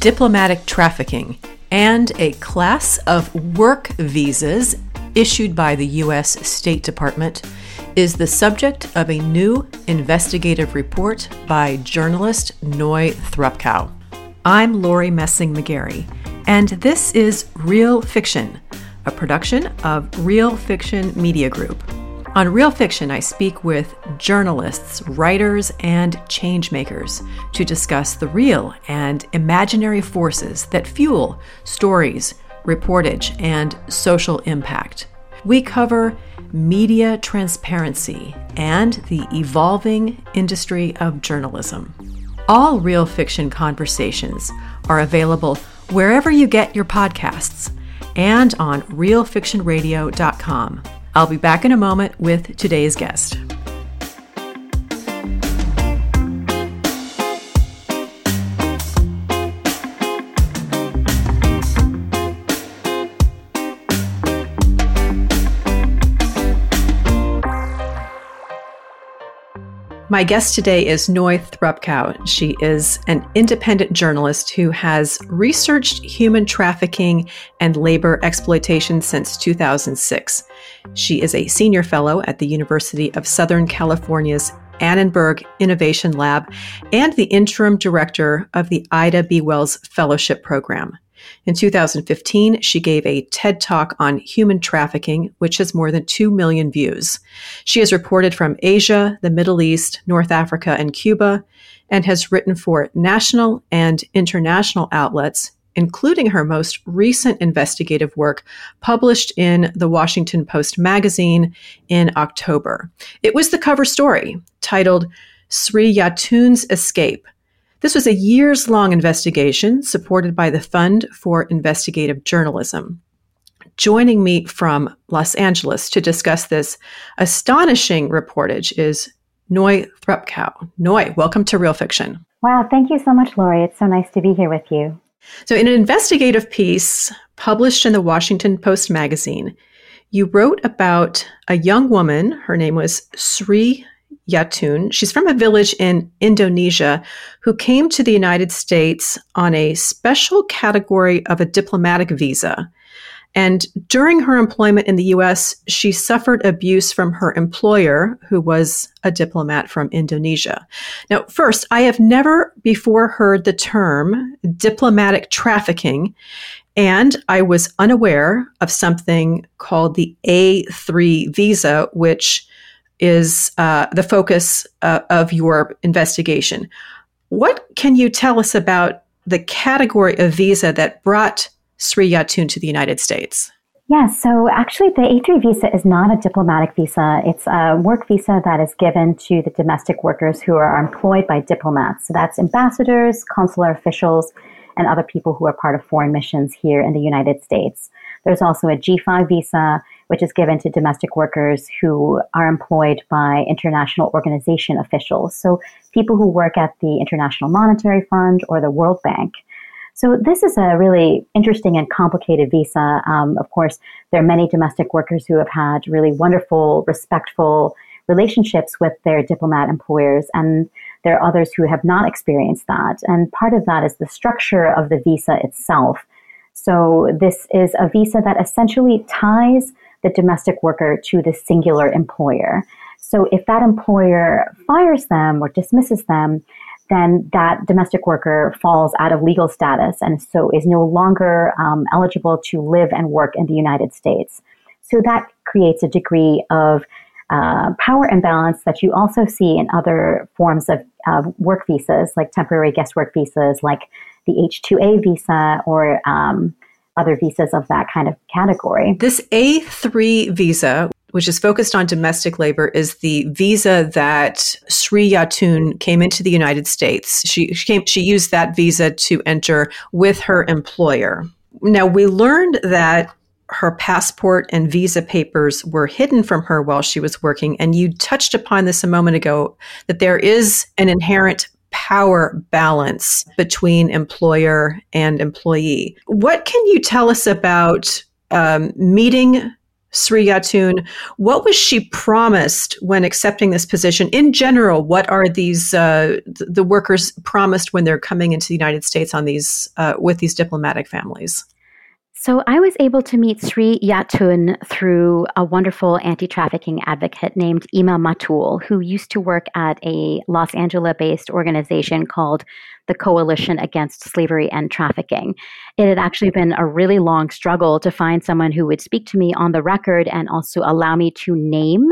diplomatic trafficking, and a class of work visas issued by the U.S. State Department is the subject of a new investigative report by journalist Noy Thrupkaew. I'm Lori Messing McGarry, and this is Real Fiction, a production of Real Fiction Media Group. On Real Fiction, I speak with journalists, writers, and changemakers to discuss the real and imaginary forces that fuel stories, reportage, and social impact. We cover media transparency and the evolving industry of journalism. All Real Fiction conversations are available wherever you get your podcasts and on realfictionradio.com. I'll be back in a moment with today's guest. My guest today is Noy Thrupkaew. She is an independent journalist who has researched human trafficking and labor exploitation since 2006. She is a senior fellow at the University of Southern California's Annenberg Innovation Lab and the interim director of the Ida B. Wells Fellowship Program. In 2015, she gave a TED Talk on human trafficking, which has more than 2 million views. She has reported from Asia, the Middle East, North Africa, and Cuba, and has written for national and international outlets, including her most recent investigative work published in the Washington Post magazine in October. It was the cover story titled Sri Yatun's Escape this was a years long investigation supported by the Fund for Investigative Journalism. Joining me from Los Angeles to discuss this astonishing reportage is Noy Thrupkaew. Noy, welcome to Real Fiction. Wow, thank you so much, Lori. It's so nice to be here with you. So, in an investigative piece published in the Washington Post magazine, you wrote about a young woman. Her name was Sri Yatun. She's from a village in Indonesia who came to the United States on a special category of a diplomatic visa. And during her employment in the US, she suffered abuse from her employer, who was a diplomat from Indonesia. Now, first, I have never before heard the term diplomatic trafficking, and I was unaware of something called the A3 visa, which is uh, the focus uh, of your investigation. What can you tell us about the category of visa that brought Sri Yatun to the United States? Yes, so actually, the A3 visa is not a diplomatic visa. It's a work visa that is given to the domestic workers who are employed by diplomats. So that's ambassadors, consular officials, and other people who are part of foreign missions here in the United States. There's also a G5 visa, which is given to domestic workers who are employed by international organization officials. So people who work at the International Monetary Fund or the World Bank. So this is a really interesting and complicated visa. Um, of course, there are many domestic workers who have had really wonderful, respectful relationships with their diplomat employers, and there are others who have not experienced that. And part of that is the structure of the visa itself. So this is a visa that essentially ties the domestic worker to the singular employer. So if that employer fires them or dismisses them, then that domestic worker falls out of legal status and so is no longer um, eligible to live and work in the United States. So that creates a degree of uh, power imbalance that you also see in other forms of uh, work visas, like temporary guest work visas, like the H2A visa or um, other visas of that kind of category. This A3 visa, which is focused on domestic labor, is the visa that Sri Yatun came into the United States. She, she, came, she used that visa to enter with her employer. Now, we learned that her passport and visa papers were hidden from her while she was working. And you touched upon this a moment ago that there is an inherent power balance between employer and employee. What can you tell us about um, meeting Sri Yatun, what was she promised when accepting this position? In general, what are these uh, the workers promised when they're coming into the United States on these uh, with these diplomatic families? So I was able to meet Sri Yatun through a wonderful anti-trafficking advocate named Ima Matul, who used to work at a Los Angeles-based organization called the Coalition Against Slavery and Trafficking. It had actually been a really long struggle to find someone who would speak to me on the record and also allow me to name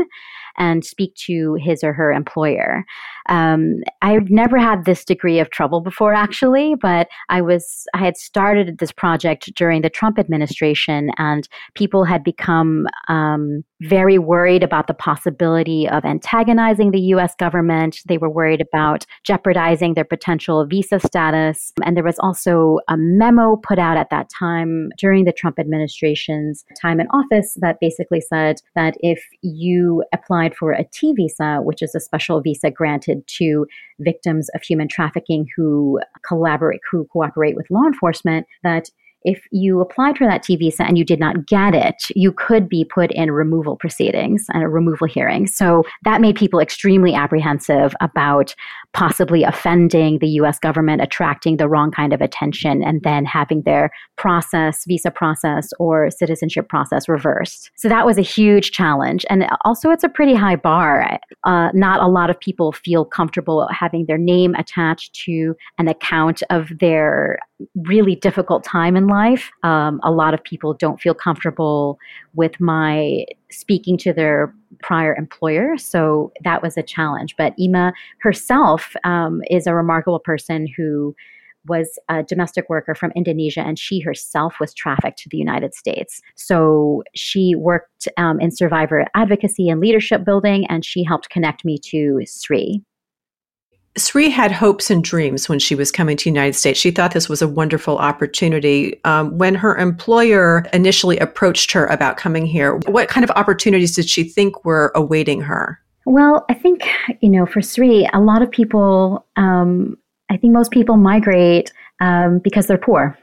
and speak to his or her employer. Um, I've never had this degree of trouble before, actually, but I was I had started this project during the Trump administration, and people had become um, very worried about the possibility of antagonizing the U.S. government. They were worried about jeopardizing their potential visa status, and there was also a memo put out at that time during the Trump administration's time in office that basically said that if you applied for a T visa, which is a special visa granted to victims of human trafficking who collaborate, who cooperate with law enforcement, that if you applied for that T visa and you did not get it, you could be put in removal proceedings and a removal hearing. So that made people extremely apprehensive about possibly offending the US government, attracting the wrong kind of attention, and then having their process, visa process, or citizenship process reversed. So that was a huge challenge. And also, it's a pretty high bar. Uh, not a lot of people feel comfortable having their name attached to an account of their really difficult time in life. Um, a lot of people don't feel comfortable with my speaking to their prior employer. So that was a challenge. But Ima herself um, is a remarkable person who was a domestic worker from Indonesia, and she herself was trafficked to the United States. So she worked um, in survivor advocacy and leadership building, and she helped connect me to Sri. Sri had hopes and dreams when she was coming to the United States. She thought this was a wonderful opportunity. Um, when her employer initially approached her about coming here, what kind of opportunities did she think were awaiting her? Well, I think, you know, for Sri, a lot of people, um, I think most people migrate um, because they're poor.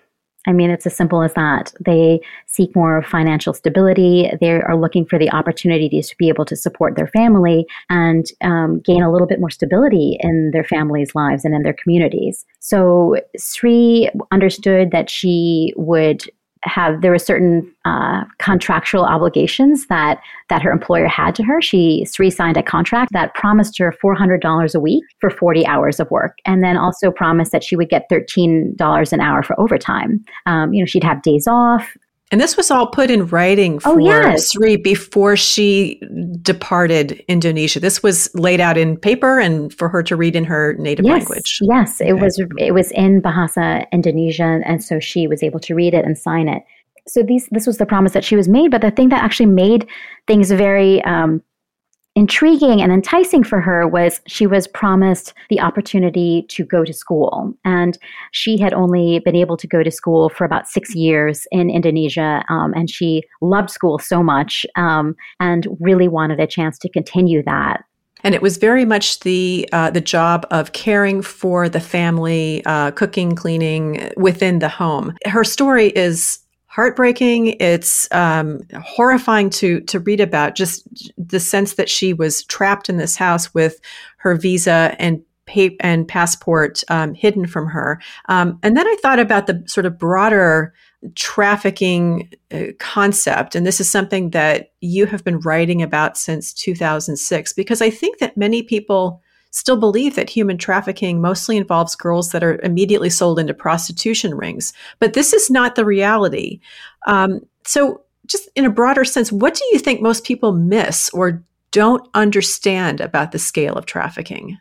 I mean, it's as simple as that. They seek more financial stability. They are looking for the opportunities to be able to support their family and um, gain a little bit more stability in their families' lives and in their communities. So Sri understood that she would have there were certain uh, contractual obligations that that her employer had to her. She re-signed a contract that promised her four hundred dollars a week for forty hours of work, and then also promised that she would get thirteen dollars an hour for overtime. Um, you know, she'd have days off. And this was all put in writing oh, for oh, yes. Sri before she departed Indonesia. This was laid out in paper and for her to read in her native yes, language. Yes, it was it was in Bahasa Indonesia and so she was able to read it and sign it. So these this was the promise that she was made, but the thing that actually made things very um, intriguing and enticing for her was she was promised the opportunity to go to school. And she had only been able to go to school for about six years in Indonesia. Um, and she loved school so much um, and really wanted a chance to continue that. And it was very much the uh, the job of caring for the family, uh, cooking, cleaning within the home. Her story is heartbreaking. It's um, horrifying to to read about. Just the sense that she was trapped in this house with her visa and pay- and passport um, hidden from her. Um, and then I thought about the sort of broader trafficking uh, concept, and this is something that you have been writing about since 2006, because I think that many people still believe that human trafficking mostly involves girls that are immediately sold into prostitution rings. But this is not the reality. Um, so, just in a broader sense, what do you think most people miss or don't understand about the scale of trafficking?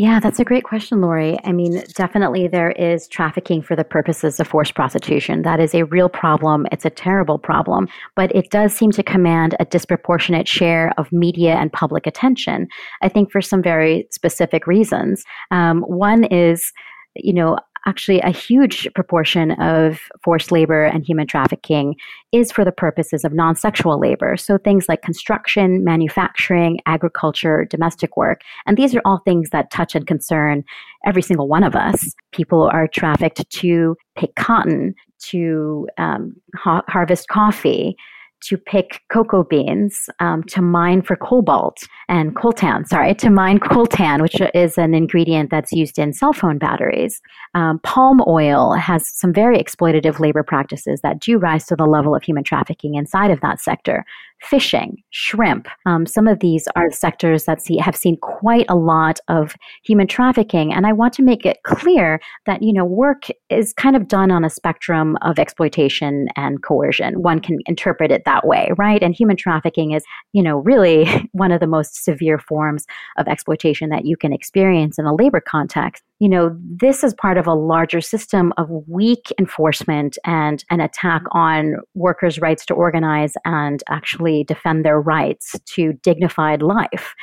Yeah, that's a great question, Lori. I mean, definitely there is trafficking for the purposes of forced prostitution. That is a real problem. It's a terrible problem, but it does seem to command a disproportionate share of media and public attention. I think for some very specific reasons. Um, one is, you know, actually a huge proportion of forced labor and human trafficking is for the purposes of non sexual labor. So things like construction, manufacturing, agriculture, domestic work. And these are all things that touch and concern every single one of us. People are trafficked to pick cotton, to um, ha- harvest coffee, to pick cocoa beans, um, to mine for cobalt and coltan, sorry, to mine coltan, which is an ingredient that's used in cell phone batteries. Um, palm oil has some very exploitative labor practices that do rise to the level of human trafficking inside of that sector fishing, shrimp. Um, some of these are sectors that see, have seen quite a lot of human trafficking. And I want to make it clear that, you know, work is kind of done on a spectrum of exploitation and coercion. One can interpret it that way, right? And human trafficking is, you know, really one of the most severe forms of exploitation that you can experience in a labor context you know, this is part of a larger system of weak enforcement and an attack mm-hmm. on workers' rights to organize and actually defend their rights to dignified life.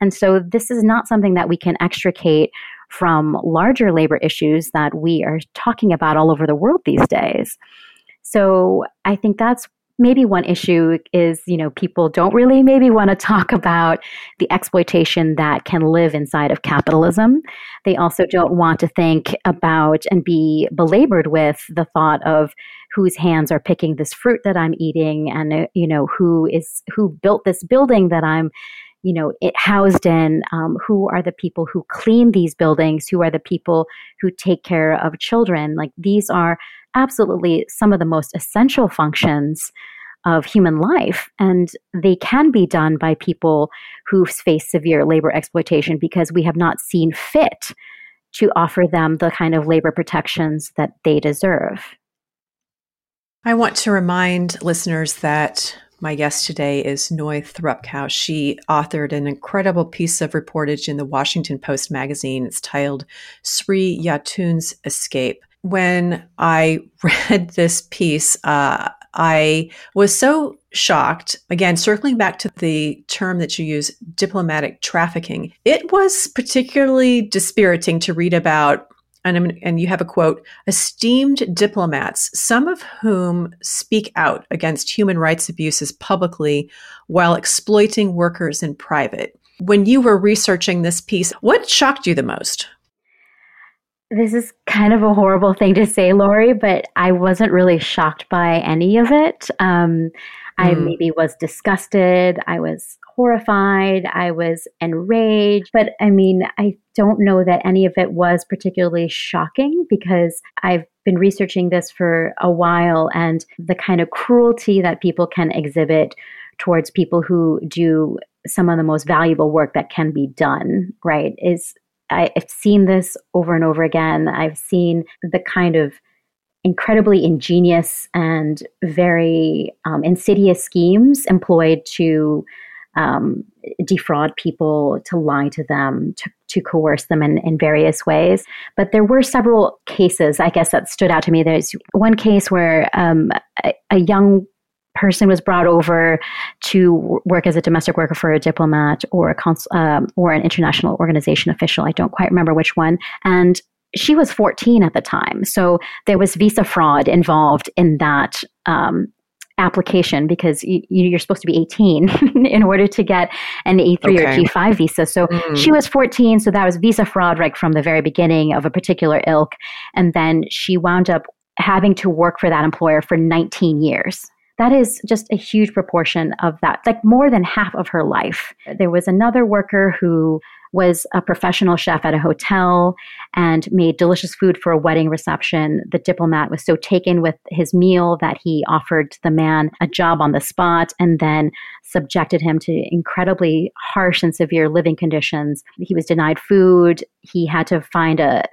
And so this is not something that we can extricate from larger labor issues that we are talking about all over the world these days. So I think that's maybe one issue is you know people don't really maybe want to talk about the exploitation that can live inside of capitalism. They also don't want to think about and be belabored with the thought of whose hands are picking this fruit that i'm eating and uh, you know who is who built this building that i'm you know it housed in. Um, who are the people who clean these buildings? Who are the people who take care of children? Like these are absolutely some of the most essential functions of human life. And they can be done by people who face severe labor exploitation because we have not seen fit to offer them the kind of labor protections that they deserve. I want to remind listeners that my guest today is Noy Thrupkaew. She authored an incredible piece of reportage in the Washington Post magazine. It's titled Sri Yatun's Escape when I read this piece, uh, I was so shocked. Again, circling back to the term that you use, diplomatic trafficking, it was particularly dispiriting to read about. And, and you have a quote esteemed diplomats, some of whom speak out against human rights abuses publicly while exploiting workers in private. When you were researching this piece, what shocked you the most? This is kind of a horrible thing to say, Lori, but I wasn't really shocked by any of it. Um, I mm. maybe was disgusted. I was horrified. I was enraged. But I mean, I don't know that any of it was particularly shocking because I've been researching this for a while and the kind of cruelty that people can exhibit towards people who do some of the most valuable work that can be done, right, is I've seen this over and over again. I've seen the kind of incredibly ingenious and very um, insidious schemes employed to um, defraud people, to lie to them, to, to coerce them in, in various ways. But there were several cases, I guess, that stood out to me. There's one case where um, a, a young person was brought over to work as a domestic worker for a diplomat or a cons- um, or an international organization official. I don't quite remember which one. And she was 14 at the time. So there was visa fraud involved in that um, application because you, are supposed to be 18 in order to get an A3 okay. or G5 visa. So mm. she was 14. So that was visa fraud right from the very beginning of a particular ilk. And then she wound up having to work for that employer for 19 years that is just a huge proportion of that, like more than half of her life. There was another worker who was a professional chef at a hotel and made delicious food for a wedding reception. The diplomat was so taken with his meal that he offered the man a job on the spot and then subjected him to incredibly harsh and severe living conditions. He was denied food. He had to find a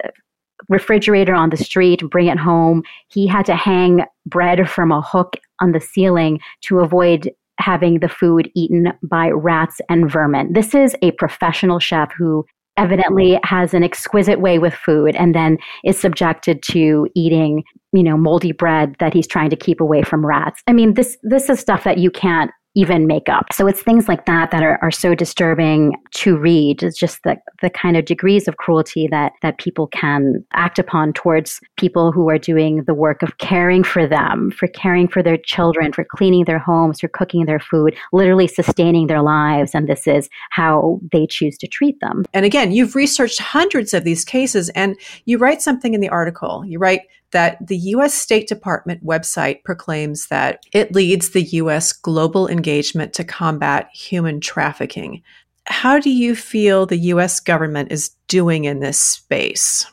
refrigerator on the street, bring it home. He had to hang bread from a hook on the ceiling to avoid having the food eaten by rats and vermin. This is a professional chef who evidently has an exquisite way with food and then is subjected to eating, you know, moldy bread that he's trying to keep away from rats. I mean, this this is stuff that you can't even make up. So it's things like that that are, are so disturbing to read. It's just the, the kind of degrees of cruelty that, that people can act upon towards people who are doing the work of caring for them, for caring for their children, for cleaning their homes, for cooking their food, literally sustaining their lives. And this is how they choose to treat them. And again, you've researched hundreds of these cases and you write something in the article. You write, that the U.S. State Department website proclaims that it leads the U.S. global engagement to combat human trafficking. How do you feel the U.S. government is doing in this space?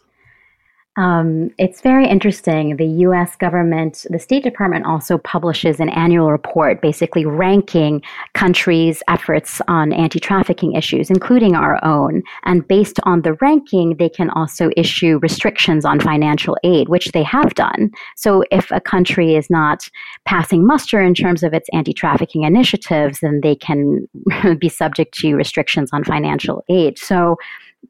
Um, it's very interesting. The US government, the State Department also publishes an annual report basically ranking countries' efforts on anti trafficking issues, including our own. And based on the ranking, they can also issue restrictions on financial aid, which they have done. So if a country is not passing muster in terms of its anti trafficking initiatives, then they can be subject to restrictions on financial aid. So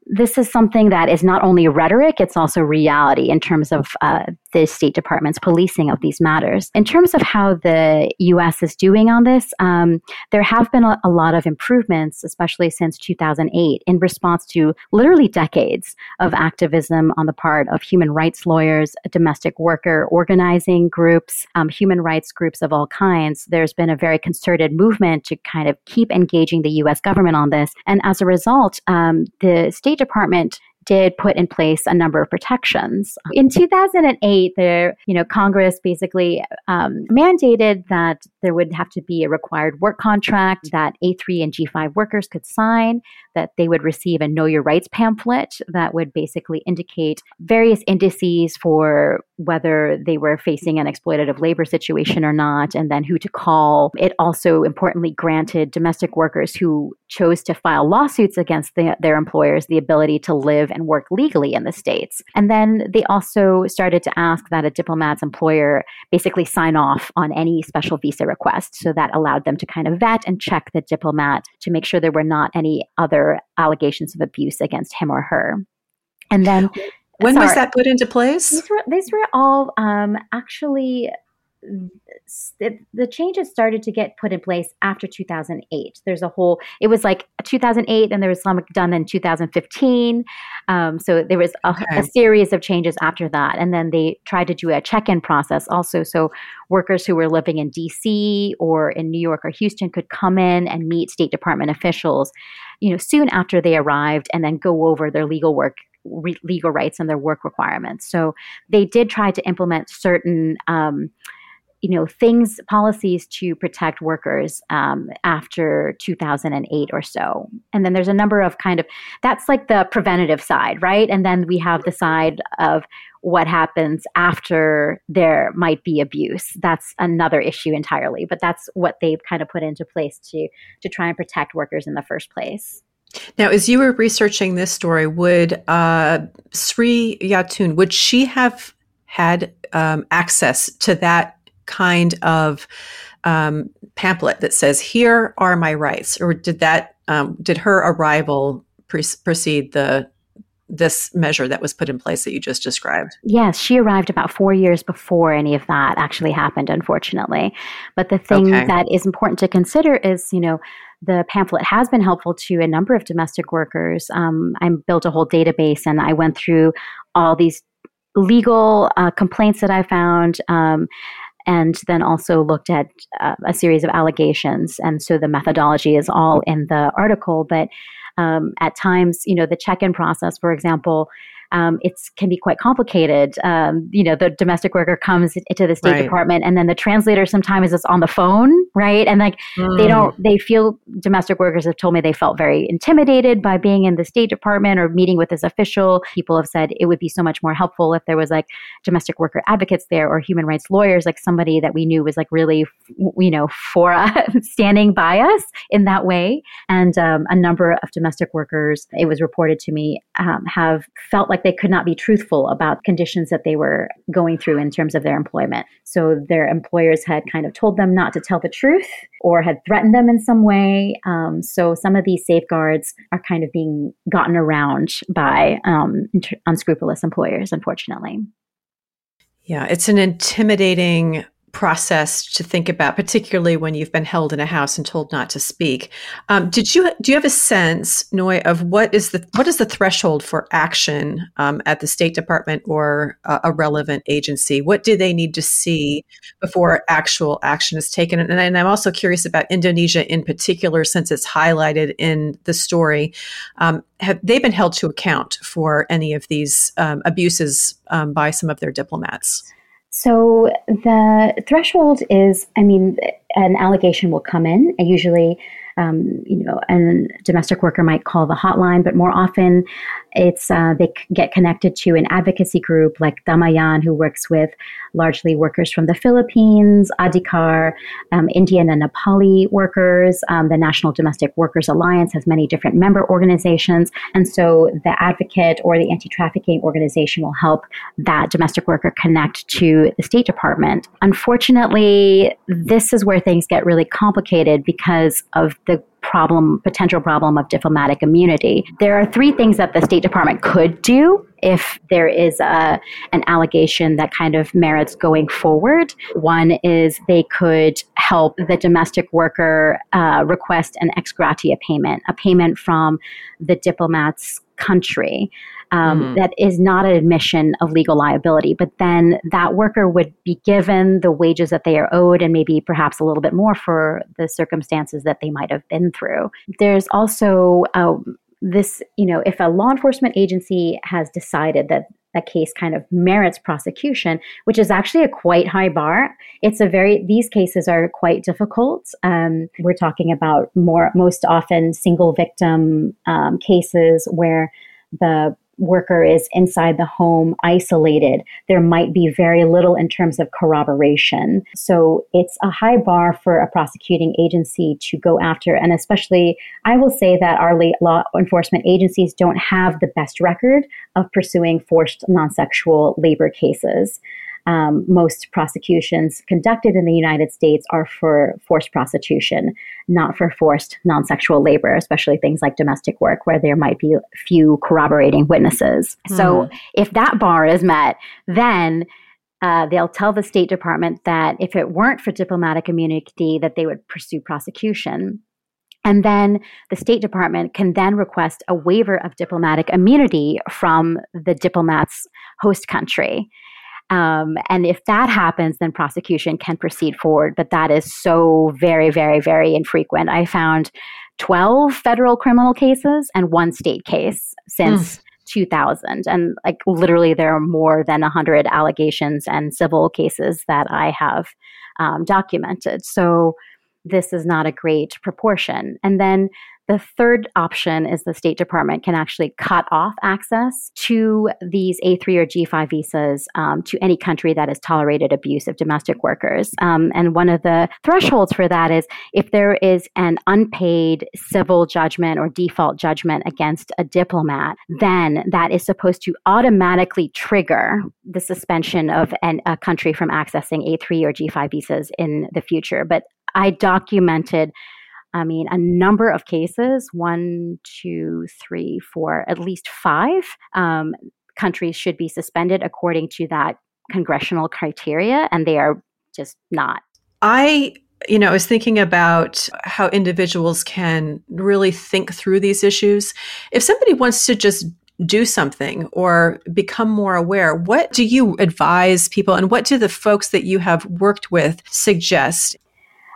this is something that is not only rhetoric, it's also reality in terms of uh, the State Department's policing of these matters. In terms of how the U.S. is doing on this, um, there have been a, a, lot of improvements, especially since 2008, in response to literally decades of activism on the part of human rights lawyers, domestic worker organizing groups, um, human rights groups of all kinds. There's been a very concerted movement to kind of keep engaging the U.S. government on this. And as a result, um, the State Department did put in place a number of protections. In 2008, there, you know, Congress basically um, mandated that there would have to be a required work contract that A3 and G5 workers could sign, that they would receive a Know Your Rights pamphlet that would basically indicate various indices for whether they were facing an exploitative labor situation or not, and then who to call. It also importantly granted domestic workers who chose to file lawsuits against the, their employers the ability to live and work legally in the States. And then they also started to ask that a diplomat's employer basically sign off on any special visa request. So that allowed them to kind of vet and check the diplomat to make sure there were not any other allegations of abuse against him or her. And then when sorry, was that put into place? These were, these were all um, actually the, the changes started to get put in place after 2008. There's a whole, it was like 2008 and there was some done in 2015. Um, so there was a, okay. a, series of changes after that. And then they tried to do a check in process also. So workers who were living in DC or in New York or Houston could come in and meet State Department officials, you know, soon after they arrived and then go over their legal work re- legal rights and their work requirements. So they did try to implement certain um, you know things policies to protect workers um, after 2008 or so. And then there's a number of kind of that's like the preventative side right? And then we have the side of what happens after there might be abuse. That's another issue entirely but that's what they've kind of put into place to to try and protect workers in the first place now, as you were researching this story, would uh, Sri Yatun would she have had um, access to that kind of um, pamphlet that says "Here are my rights," or did that um, did her arrival pre- precede the this measure that was put in place that you just described? Yes, she arrived about four years before any of that actually happened, unfortunately. But the thing okay. that is important to consider is, you know, the pamphlet has been helpful to a number of domestic workers. Um, I built a whole database and I went through all these legal uh, complaints that I found. Um, and then also looked at uh, a series of allegations. And so the methodology is all in the article. But um, at times, you know, the check in process, for example, um, it can be quite complicated. Um, you know, the domestic worker comes into the State right. Department, and then the translator sometimes is on the phone, right? And like mm. they don't, they feel domestic workers have told me they felt very intimidated by being in the State Department or meeting with this official. People have said it would be so much more helpful if there was like domestic worker advocates there or human rights lawyers, like somebody that we knew was like really, you know, for us, standing by us in that way. And um, a number of domestic workers, it was reported to me, um, have felt like they could not be truthful about conditions that they were going through in terms of their employment. So their employers had kind of told them not to tell the truth or had threatened them in some way. Um, so some of these safeguards are kind of being gotten around by um, unscrupulous employers, unfortunately. Yeah, it's an intimidating process to think about, particularly when you've been held in a house and told not to speak. Um, did you do you have a sense, Noy, of what is the what is the threshold for action um, at the State Department or uh, a relevant agency? What do they need to see before actual action is taken? And, and I'm also curious about Indonesia in particular, since it's highlighted in the story. Um, have they been held to account for any of these um, abuses um, by some of their diplomats? So the threshold is, I mean, an allegation will come in. Usually, um, you know, a domestic worker might call the hotline, but more often it's uh, they get connected to an advocacy group like Damayan, who works with largely workers from the Philippines, Adhikaar, um, Indian and Nepali workers. Um, the National Domestic Workers Alliance has many different member organizations, and so the advocate or the anti-trafficking organization will help that domestic worker connect to the State Department. Unfortunately, this is where things get really complicated because of the problem, potential problem of diplomatic immunity. There are three things that the State Department could do if there is a, an allegation that kind of merits going forward. One is they could help the domestic worker uh, request an ex gratia payment, a payment from the diplomat's country um, mm-hmm. that is not an admission of legal liability. But then that worker would be given the wages that they are owed and maybe perhaps a little bit more for the circumstances that they might have been through. There's also um, this, you know, if a law enforcement agency has decided that a case kind of merits prosecution, which is actually a quite high bar. It's a very, these cases are quite difficult. Um, we're talking about more, most often single victim um, cases where the worker is inside the home isolated, there might be very little in terms of corroboration. So it's a high bar for a prosecuting agency to go after. And especially, I will say that our law enforcement agencies don't have the best record of pursuing forced non sexual labor cases um, most prosecutions conducted in the United States are for forced prostitution, not for forced non sexual labor, especially things like domestic work, where there might be few corroborating witnesses. Mm. So if that bar is met, then uh, they'll tell the State Department that if it weren't for diplomatic immunity, that they would pursue prosecution. And then the State Department can then request a waiver of diplomatic immunity from the diplomat's host country. Um, and if that happens, then prosecution can proceed forward. But that is so very, very, very infrequent. I found 12 federal criminal cases and one state case since. Mm. 2000 and like literally there are more than 100 allegations and civil cases that i have um, documented so this is not a great proportion and then the third option is the State Department can actually cut off access to these A3 or G5 visas um, to any country that has tolerated abuse of domestic workers. Um, and one of the thresholds for that is if there is an unpaid civil judgment or default judgment against a diplomat, then that is supposed to automatically trigger the suspension of an, a country from accessing A3 or G5 visas in the future. But I documented I mean, a number of cases one, two, three, four, at least five um, countries should be suspended according to that congressional criteria, and they are just not. I you know, I was thinking about how individuals can really think through these issues. If somebody wants to just do something or become more aware, what do you advise people and what do the folks that you have worked with suggest?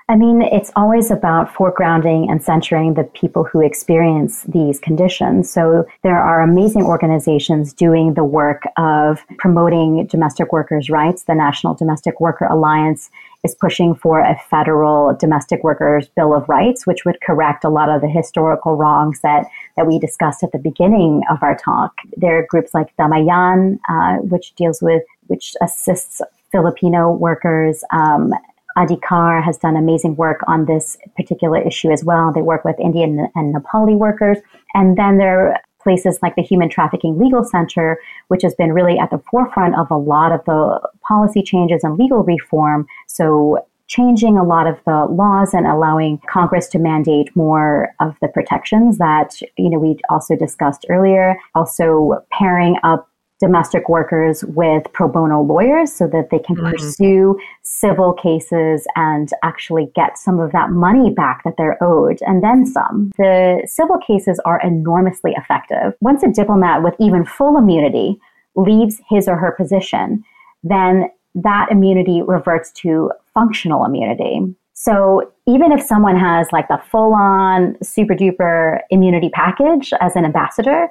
I mean, it's always about foregrounding and centering the people who experience these conditions. So there are amazing organizations doing the work of promoting domestic workers' rights. The National Domestic Worker Alliance is pushing for a federal domestic workers bill of rights, which would correct a lot of the historical wrongs that, that we discussed at the beginning of our talk. There are groups like Damayan, uh, which deals with, which assists Filipino workers um, Adhikaar has done amazing work on this particular issue as well. They work with Indian and Nepali workers. And then there are places like the Human Trafficking Legal Center, which has been really at the forefront of a lot of the policy changes and legal reform. So changing a lot of the laws and allowing Congress to mandate more of the protections that, you know, we also discussed earlier. Also pairing up domestic workers with pro bono lawyers so that they can mm-hmm. pursue civil cases and actually get some of that money back that they're owed and then some. The civil cases are enormously effective. Once a diplomat with even full immunity leaves his or her position, then that immunity reverts to functional immunity. So even if someone has like the full on super duper immunity package as an ambassador,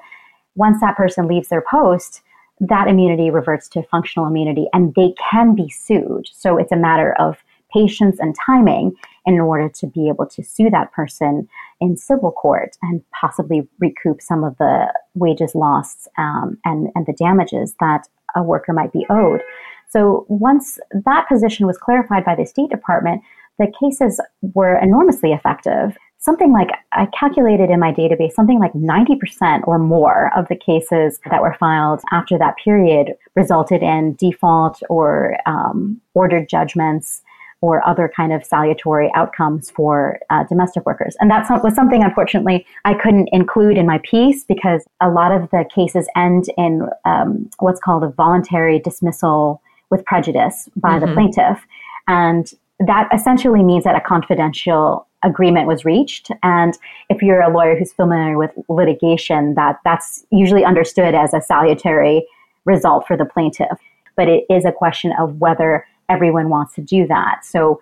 once that person leaves their post, that immunity reverts to functional immunity and they can be sued. So it's a matter of patience and timing in order to be able to sue that person in civil court and possibly recoup some of the wages lost um, and, and the damages that a worker might be owed. So once that position was clarified by the State Department, the cases were enormously effective something like I calculated in my database, something like 90% or more of the cases that were filed after that period resulted in default or um, ordered judgments or other kind of salutary outcomes for uh, domestic workers. And that was something, unfortunately, I couldn't include in my piece because a lot of the cases end in um, what's called a voluntary dismissal with prejudice by mm-hmm. the plaintiff. And that essentially means that a confidential agreement was reached. And if you're a lawyer who's familiar with litigation, that that's usually understood as a salutary result for the plaintiff. But it is a question of whether everyone wants to do that. So,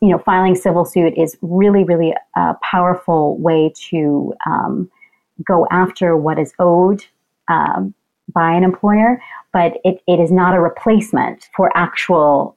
you know, filing civil suit is really, really a powerful way to um, go after what is owed um, by an employer, but it, it is not a replacement for actual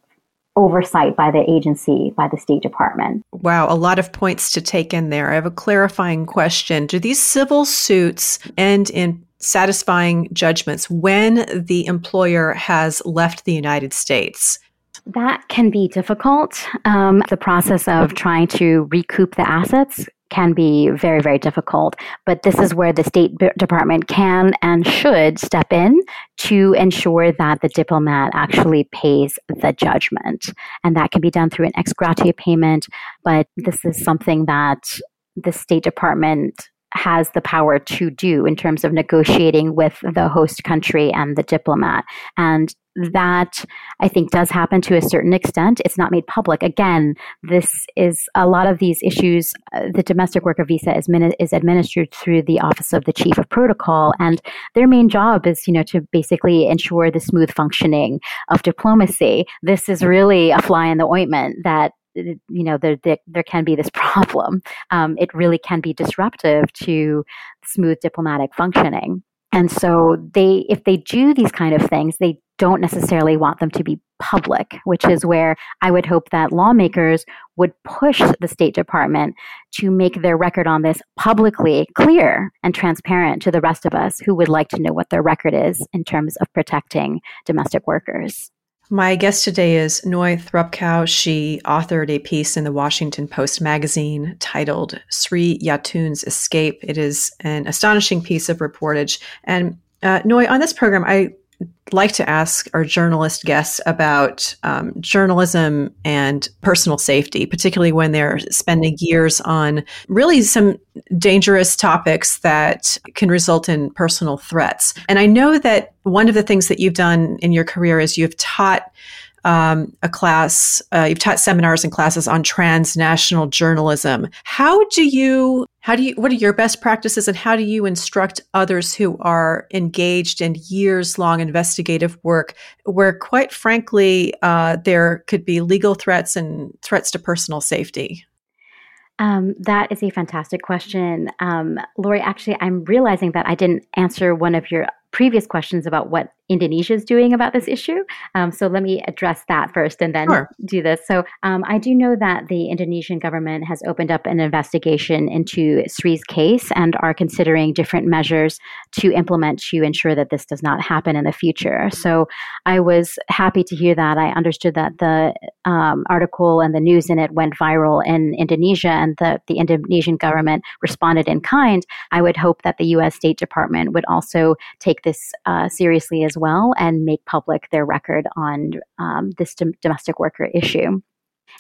oversight by the agency, by the State Department. Wow, a lot of points to take in there. I have a clarifying question. Do these civil suits end in satisfying judgments when the employer has left the United States? That can be difficult. Um, the process of trying to recoup the assets can be very, very difficult. But this is where the State Department can and should step in to ensure that the diplomat actually pays the judgment. And that can be done through an ex gratia payment. But this is something that the State Department has the power to do in terms of negotiating with the host country and the diplomat. And that I think does happen to a certain extent. It's not made public. Again, this is a lot of these issues. Uh, the domestic worker visa is, is administered through the Office of the Chief of Protocol, and their main job is, you know, to basically ensure the smooth functioning of diplomacy. This is really a fly in the ointment that you know there, there, there can be this problem. Um, it really can be disruptive to smooth diplomatic functioning. And so they if they do these kind of things they don't necessarily want them to be public which is where i would hope that lawmakers would push the state department to make their record on this publicly clear and transparent to the rest of us who would like to know what their record is in terms of protecting domestic workers my guest today is Noy Thrupkaew. She authored a piece in the Washington Post magazine titled Sri Yatun's Escape. It is an astonishing piece of reportage. And uh, Noy, on this program, I like to ask our journalist guests about um, journalism and personal safety, particularly when they're spending years on really some dangerous topics that can result in personal threats. And I know that one of the things that you've done in your career is you've taught um, a class, uh, you've taught seminars and classes on transnational journalism. How do you, how do you, what are your best practices and how do you instruct others who are engaged in years long investigative work where, quite frankly, uh, there could be legal threats and threats to personal safety? Um, that is a fantastic question. Um, Lori, actually, I'm realizing that I didn't answer one of your previous questions about what Indonesia is doing about this issue. Um, so let me address that first and then sure. do this. So um, I do know that the Indonesian government has opened up an investigation into Sri's case and are considering different measures to implement to ensure that this does not happen in the future. So I was happy to hear that. I understood that the um, article and the news in it went viral in Indonesia and the, the Indonesian government responded in kind. I would hope that the U.S. State Department would also take this uh, seriously as well and make public their record on um, this dom- domestic worker issue.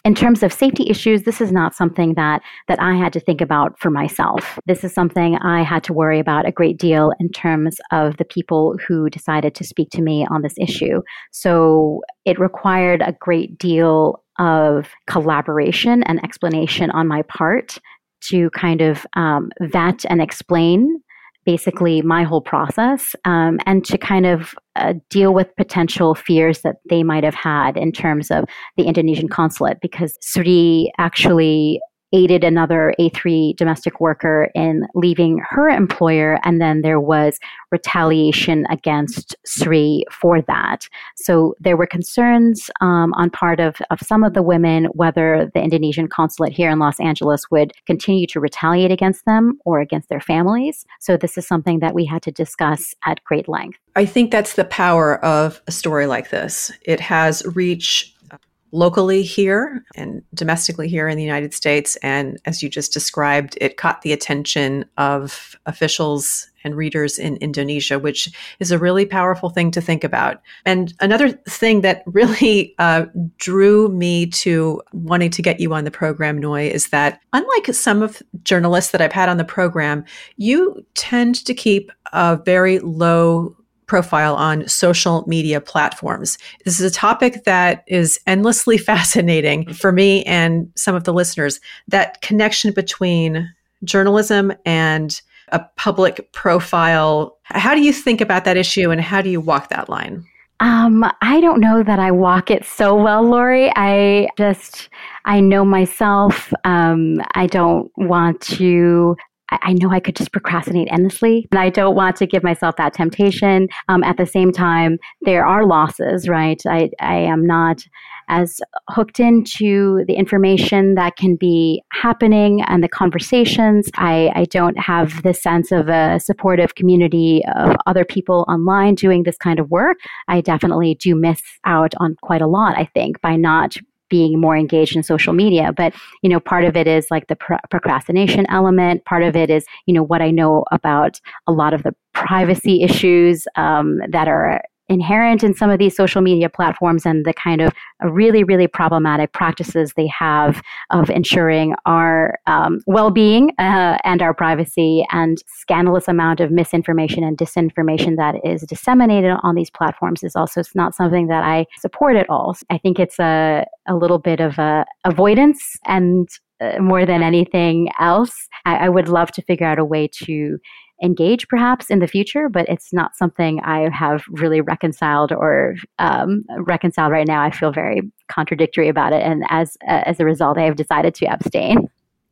In terms of safety issues, this is not something that, that I had to think about for myself. This is something I had to worry about a great deal in terms of the people who decided to speak to me on this issue. So it required a great deal of collaboration and explanation on my part to kind of um, vet and explain basically my whole process um, and to kind of uh, deal with potential fears that they might have had in terms of the Indonesian consulate because Sri actually aided another A3 domestic worker in leaving her employer, and then there was retaliation against Sri for that. So there were concerns um, on part of, of some of the women whether the Indonesian consulate here in Los Angeles would continue to retaliate against them or against their families. So this is something that we had to discuss at great length. I think that's the power of a story like this. It has reach locally here and domestically here in the United States. And as you just described, it caught the attention of officials and readers in Indonesia, which is a really powerful thing to think about. And another thing that really uh, drew me to wanting to get you on the program, Noy, is that unlike some of journalists that I've had on the program, you tend to keep a very low profile on social media platforms. This is a topic that is endlessly fascinating for me and some of the listeners. That connection between journalism and a public profile. How do you think about that issue and how do you walk that line? Um, I don't know that I walk it so well, Lori. I just, I know myself. Um, I don't want to I know I could just procrastinate endlessly, and I don't want to give myself that temptation. Um, at the same time, there are losses, right? I, I am not as hooked into the information that can be happening and the conversations. I, I don't have the sense of a supportive community of other people online doing this kind of work. I definitely do miss out on quite a lot, I think, by not being more engaged in social media but you know part of it is like the procrastination element. Part of it is you know what i know about a lot of the privacy issues um, that are inherent in some of these social media platforms and the kind of really, really problematic practices they have of ensuring our um, well being uh, and our privacy and scandalous amount of misinformation and disinformation that is disseminated on these platforms is also not something that I support at all. I think it's a, a little bit of a avoidance and uh, more than anything else. I, I would love to figure out a way to engage perhaps in the future, but it's not something I have really reconciled or um, reconciled right now. I feel very contradictory about it, and as uh, as a result, I have decided to abstain.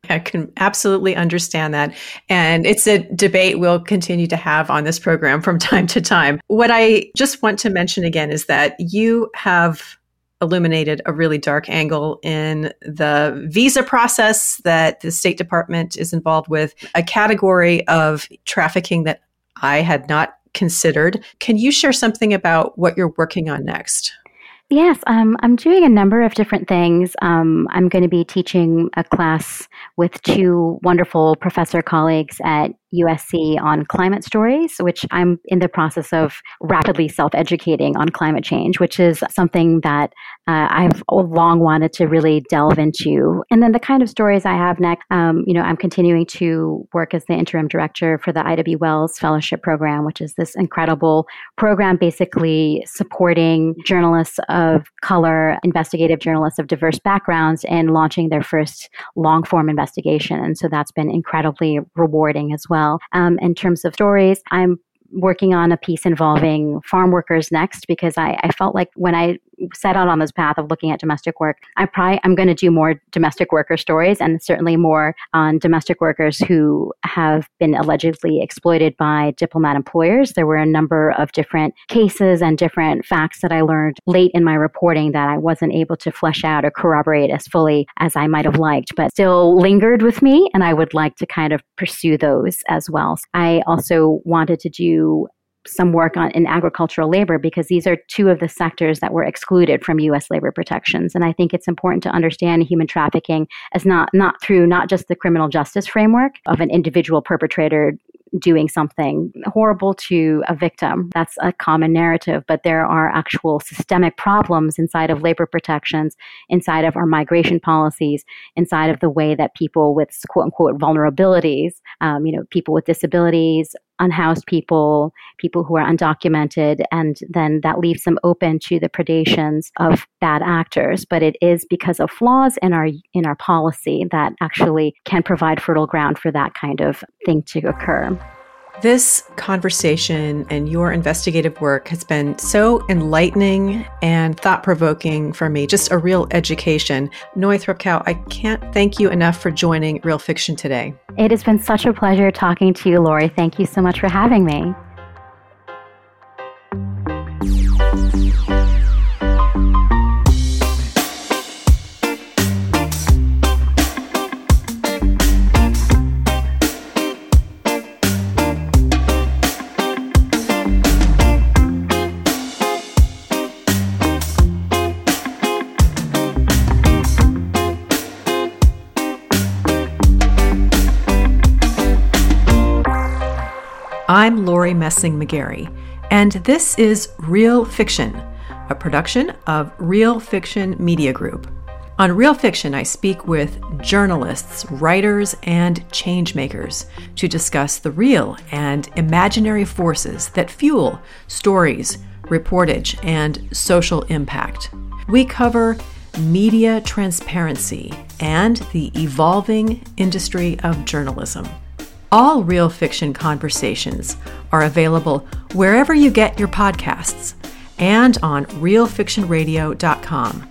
I can absolutely understand that. And it's a debate we'll continue to have on this program from time to time. What I just want to mention again is that you have illuminated a really dark angle in the visa process that the State Department is involved with, a category of trafficking that I had not considered. Can you share something about what you're working on next? Yes, um, I'm doing a number of different things. Um, I'm going to be teaching a class with two wonderful professor colleagues at USC on climate stories, which I'm in the process of rapidly self educating on climate change, which is something that uh, I've long wanted to really delve into. And then the kind of stories I have next, um, you know, I'm continuing to work as the interim director for the Ida B. Wells Fellowship Program, which is this incredible program basically supporting journalists of color, investigative journalists of diverse backgrounds in launching their first long form investigation. And so that's been incredibly rewarding as well well. Um, in terms of stories, I'm working on a piece involving farm workers next because I, I felt like when I set out on this path of looking at domestic work, I probably I'm going to do more domestic worker stories and certainly more on domestic workers who have been allegedly exploited by diplomat employers. There were a number of different cases and different facts that I learned late in my reporting that I wasn't able to flesh out or corroborate as fully as I might have liked, but still lingered with me, and I would like to kind of pursue those as well. I also wanted to do some work on in agricultural labor because these are two of the sectors that were excluded from US labor protections and I think it's important to understand human trafficking as not not through not just the criminal justice framework of an individual perpetrator doing something horrible to a victim. That's a common narrative, but there are actual systemic problems inside of labor protections, inside of our migration policies, inside of the way that people with quote unquote vulnerabilities, um, you know, people with disabilities, unhoused people, people who are undocumented, and then that leaves them open to the predations of bad actors. But it is because of flaws in our in our policy that actually can provide fertile ground for that kind of thing to occur. This conversation and your investigative work has been so enlightening and thought provoking for me, just a real education. Noy Thrupkaew, I can't thank you enough for joining Real Fiction today. It has been such a pleasure talking to you, Lori. Thank you so much for having me. I'm Lori Messing McGarry, and this is Real Fiction, a production of Real Fiction Media Group. On Real Fiction, I speak with journalists, writers, and changemakers to discuss the real and imaginary forces that fuel stories, reportage, and social impact. We cover media transparency and the evolving industry of journalism. All Real Fiction conversations are available wherever you get your podcasts and on realfictionradio.com.